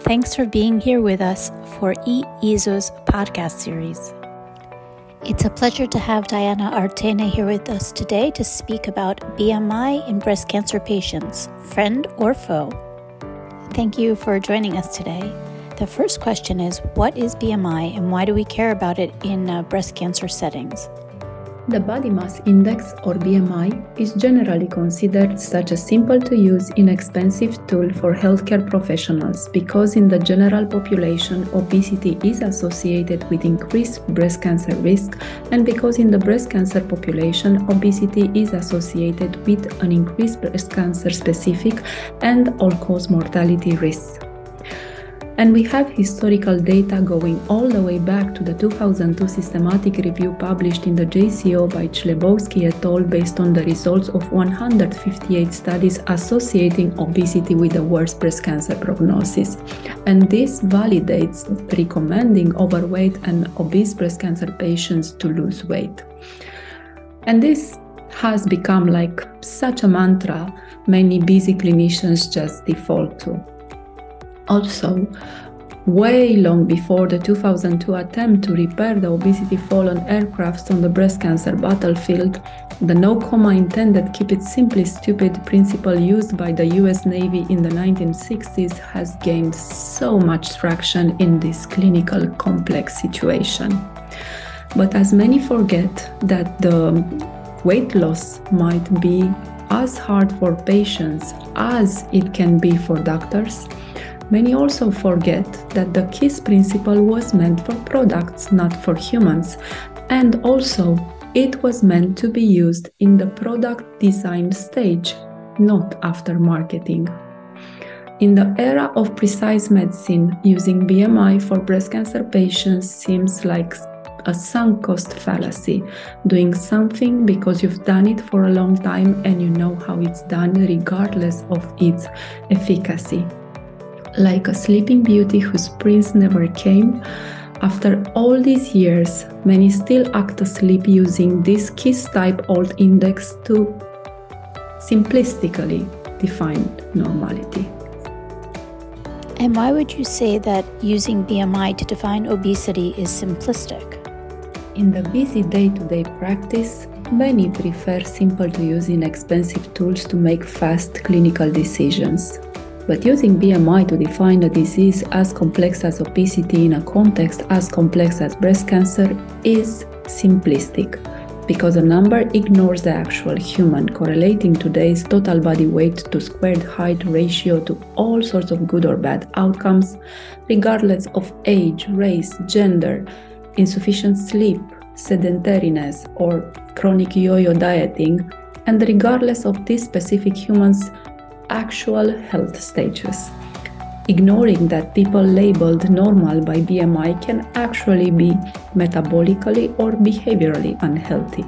Thanks for being here with us for ESO's podcast series. It's a pleasure to have Diana Artene here with us today to speak about BMI in breast cancer patients, friend or foe. Thank you for joining us today. The first question is What is BMI and why do we care about it in uh, breast cancer settings? The body mass index or BMI is generally considered such a simple to use, inexpensive tool for healthcare professionals because in the general population obesity is associated with increased breast cancer risk and because in the breast cancer population obesity is associated with an increased breast cancer specific and all cause mortality risks. And we have historical data going all the way back to the 2002 systematic review published in the JCO by Chlebowski et al. based on the results of 158 studies associating obesity with the worst breast cancer prognosis. And this validates recommending overweight and obese breast cancer patients to lose weight. And this has become like such a mantra many busy clinicians just default to also way long before the 2002 attempt to repair the obesity fallen aircrafts on the breast cancer battlefield, the no comma intended keep it simply stupid principle used by the US Navy in the 1960s has gained so much traction in this clinical complex situation. But as many forget that the weight loss might be as hard for patients as it can be for doctors, Many also forget that the KISS principle was meant for products, not for humans, and also it was meant to be used in the product design stage, not after marketing. In the era of precise medicine, using BMI for breast cancer patients seems like a sunk cost fallacy, doing something because you've done it for a long time and you know how it's done, regardless of its efficacy like a sleeping beauty whose prince never came. After all these years, many still act asleep using this KISS type old index to simplistically define normality. And why would you say that using BMI to define obesity is simplistic? In the busy day to day practice, many prefer simple to use inexpensive tools to make fast clinical decisions. But using BMI to define a disease as complex as obesity in a context as complex as breast cancer is simplistic because a number ignores the actual human, correlating today's total body weight to squared height ratio to all sorts of good or bad outcomes, regardless of age, race, gender, insufficient sleep, sedentariness, or chronic yo yo dieting, and regardless of this specific human's actual health stages. Ignoring that people labeled normal by BMI can actually be metabolically or behaviorally unhealthy.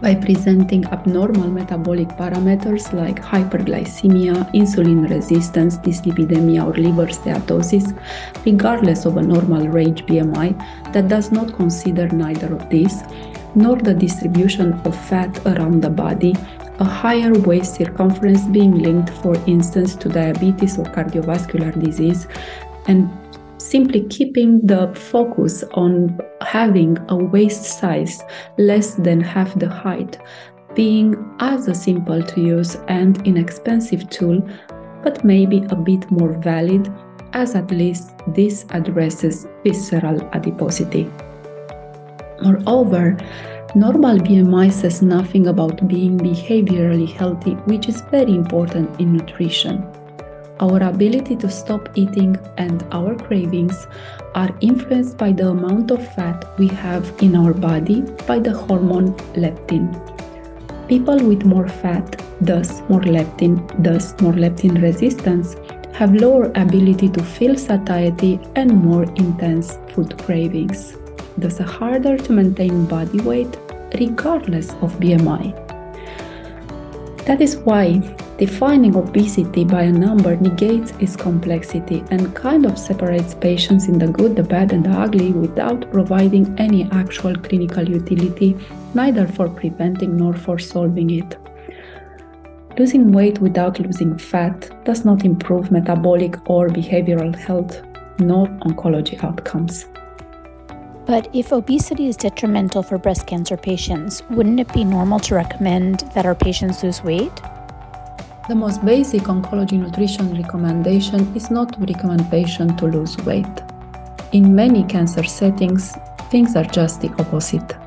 By presenting abnormal metabolic parameters like hyperglycemia, insulin resistance, dyslipidemia, or liver steatosis, regardless of a normal range BMI that does not consider neither of these, nor the distribution of fat around the body, a higher waist circumference being linked, for instance, to diabetes or cardiovascular disease, and simply keeping the focus on having a waist size less than half the height, being as a simple to use and inexpensive tool, but maybe a bit more valid, as at least this addresses visceral adiposity. Moreover, Normal BMI says nothing about being behaviorally healthy, which is very important in nutrition. Our ability to stop eating and our cravings are influenced by the amount of fat we have in our body by the hormone leptin. People with more fat, thus more leptin, thus more leptin resistance, have lower ability to feel satiety and more intense food cravings thus harder to maintain body weight regardless of BMI. That is why defining obesity by a number negates its complexity and kind of separates patients in the good, the bad, and the ugly without providing any actual clinical utility, neither for preventing nor for solving it. Losing weight without losing fat does not improve metabolic or behavioral health, nor oncology outcomes. But if obesity is detrimental for breast cancer patients, wouldn't it be normal to recommend that our patients lose weight? The most basic oncology nutrition recommendation is not to recommend patients to lose weight. In many cancer settings, things are just the opposite.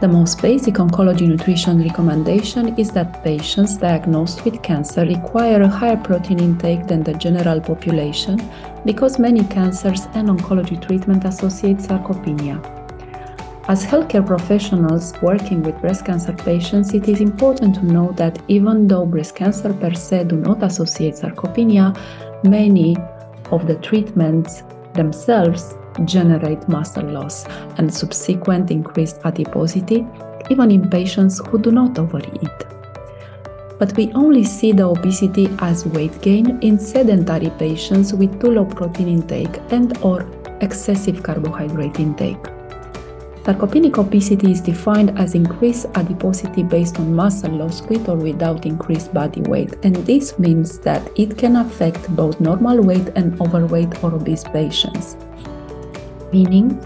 The most basic oncology nutrition recommendation is that patients diagnosed with cancer require a higher protein intake than the general population because many cancers and oncology treatment associate sarcopenia. As healthcare professionals working with breast cancer patients, it is important to know that even though breast cancer per se do not associate sarcopenia, many of the treatments themselves generate muscle loss and subsequent increased adiposity, even in patients who do not overeat. But we only see the obesity as weight gain in sedentary patients with too low protein intake and or excessive carbohydrate intake. Sarcopenic obesity is defined as increased adiposity based on muscle loss with or without increased body weight, and this means that it can affect both normal weight and overweight or obese patients. Meaning,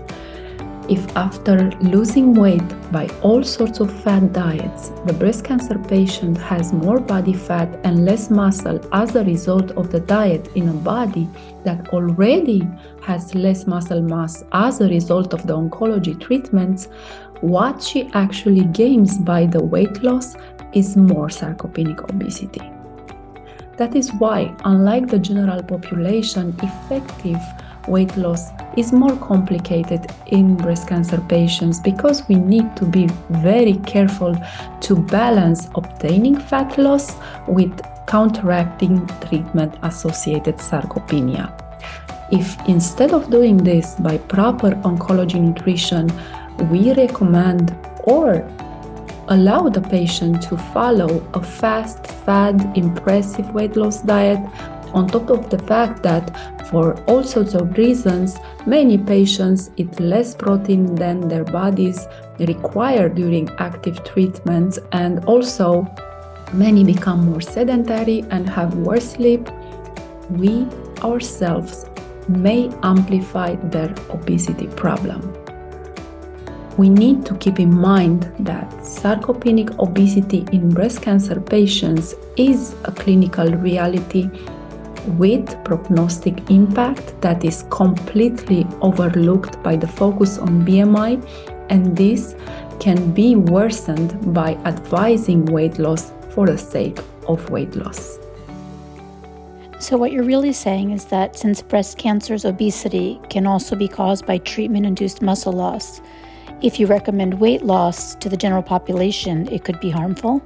if after losing weight by all sorts of fat diets, the breast cancer patient has more body fat and less muscle as a result of the diet in a body that already has less muscle mass as a result of the oncology treatments, what she actually gains by the weight loss is more sarcopenic obesity. That is why, unlike the general population, effective weight loss is more complicated in breast cancer patients because we need to be very careful to balance obtaining fat loss with counteracting treatment associated sarcopenia. If instead of doing this by proper oncology nutrition, we recommend or allow the patient to follow a fast, fad, impressive weight loss diet on top of the fact that for all sorts of reasons, many patients eat less protein than their bodies require during active treatments, and also many become more sedentary and have worse sleep. We ourselves may amplify their obesity problem. We need to keep in mind that sarcopenic obesity in breast cancer patients is a clinical reality with prognostic impact that is completely overlooked by the focus on BMI, and this can be worsened by advising weight loss for the sake of weight loss. So, what you're really saying is that since breast cancer's obesity can also be caused by treatment induced muscle loss, if you recommend weight loss to the general population, it could be harmful?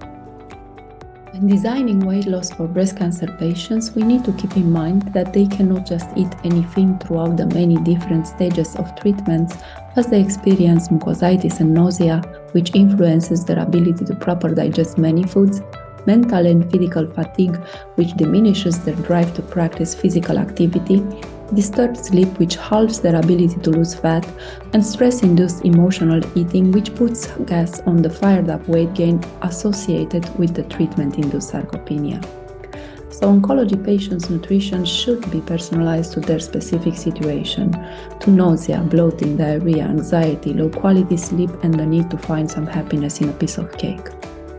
When designing weight loss for breast cancer patients, we need to keep in mind that they cannot just eat anything throughout the many different stages of treatments, as they experience mucositis and nausea, which influences their ability to properly digest many foods, mental and physical fatigue, which diminishes their drive to practice physical activity, disturbed sleep, which halts their ability to lose fat, and stress induced emotional eating, which puts gas on the fired up weight gain associated with the treatment induced sarcopenia. So, oncology patients' nutrition should be personalized to their specific situation to nausea, bloating, diarrhea, anxiety, low quality sleep, and the need to find some happiness in a piece of cake.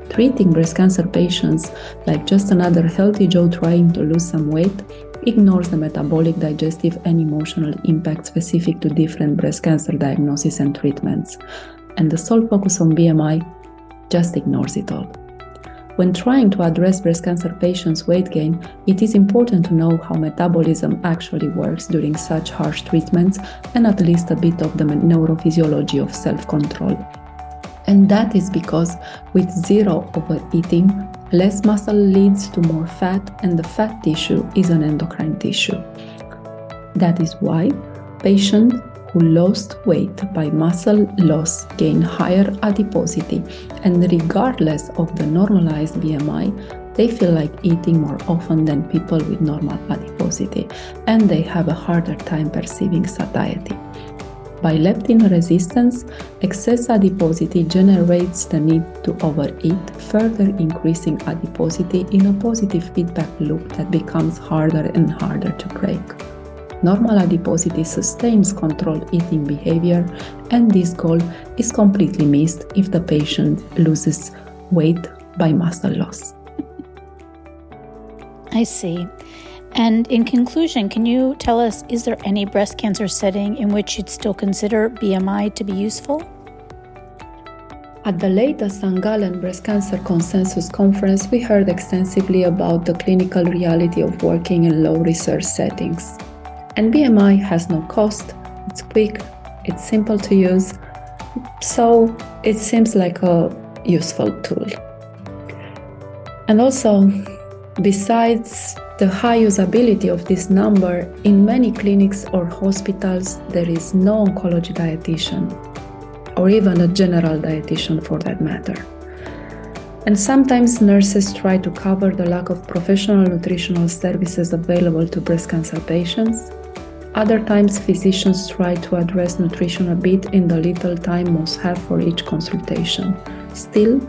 Treating breast cancer patients like just another healthy Joe trying to lose some weight ignores the metabolic, digestive, and emotional impact specific to different breast cancer diagnoses and treatments. And the sole focus on BMI just ignores it all. When trying to address breast cancer patients' weight gain, it is important to know how metabolism actually works during such harsh treatments and at least a bit of the neurophysiology of self control. And that is because with zero overeating, Less muscle leads to more fat, and the fat tissue is an endocrine tissue. That is why patients who lost weight by muscle loss gain higher adiposity, and regardless of the normalized BMI, they feel like eating more often than people with normal adiposity, and they have a harder time perceiving satiety. By leptin resistance, excess adiposity generates the need to overeat, further increasing adiposity in a positive feedback loop that becomes harder and harder to break. Normal adiposity sustains controlled eating behavior, and this goal is completely missed if the patient loses weight by muscle loss. I see. And in conclusion, can you tell us is there any breast cancer setting in which you'd still consider BMI to be useful? At the latest St. Gallen Breast Cancer Consensus Conference, we heard extensively about the clinical reality of working in low research settings. And BMI has no cost, it's quick, it's simple to use, so it seems like a useful tool. And also, besides the high usability of this number, in many clinics or hospitals, there is no oncology dietitian, or even a general dietitian for that matter. And sometimes nurses try to cover the lack of professional nutritional services available to breast cancer patients. Other times, physicians try to address nutrition a bit in the little time most have for each consultation. Still,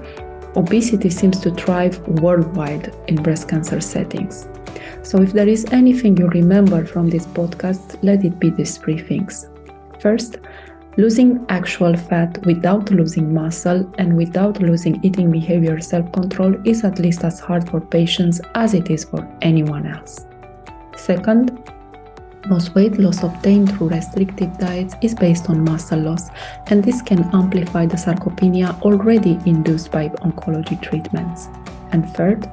obesity seems to thrive worldwide in breast cancer settings. So, if there is anything you remember from this podcast, let it be these three things. First, losing actual fat without losing muscle and without losing eating behavior self control is at least as hard for patients as it is for anyone else. Second, most weight loss obtained through restrictive diets is based on muscle loss, and this can amplify the sarcopenia already induced by oncology treatments. And third,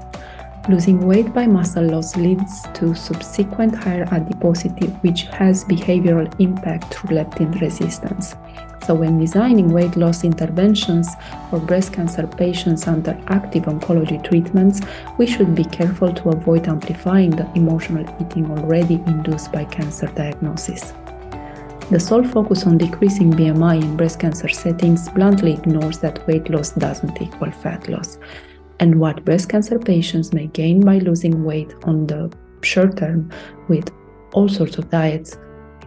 Losing weight by muscle loss leads to subsequent higher adiposity, which has behavioral impact through leptin resistance. So, when designing weight loss interventions for breast cancer patients under active oncology treatments, we should be careful to avoid amplifying the emotional eating already induced by cancer diagnosis. The sole focus on decreasing BMI in breast cancer settings bluntly ignores that weight loss doesn't equal fat loss and what breast cancer patients may gain by losing weight on the short term with all sorts of diets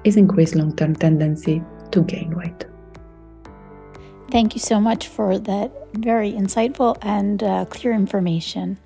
is increased long term tendency to gain weight. Thank you so much for that very insightful and uh, clear information.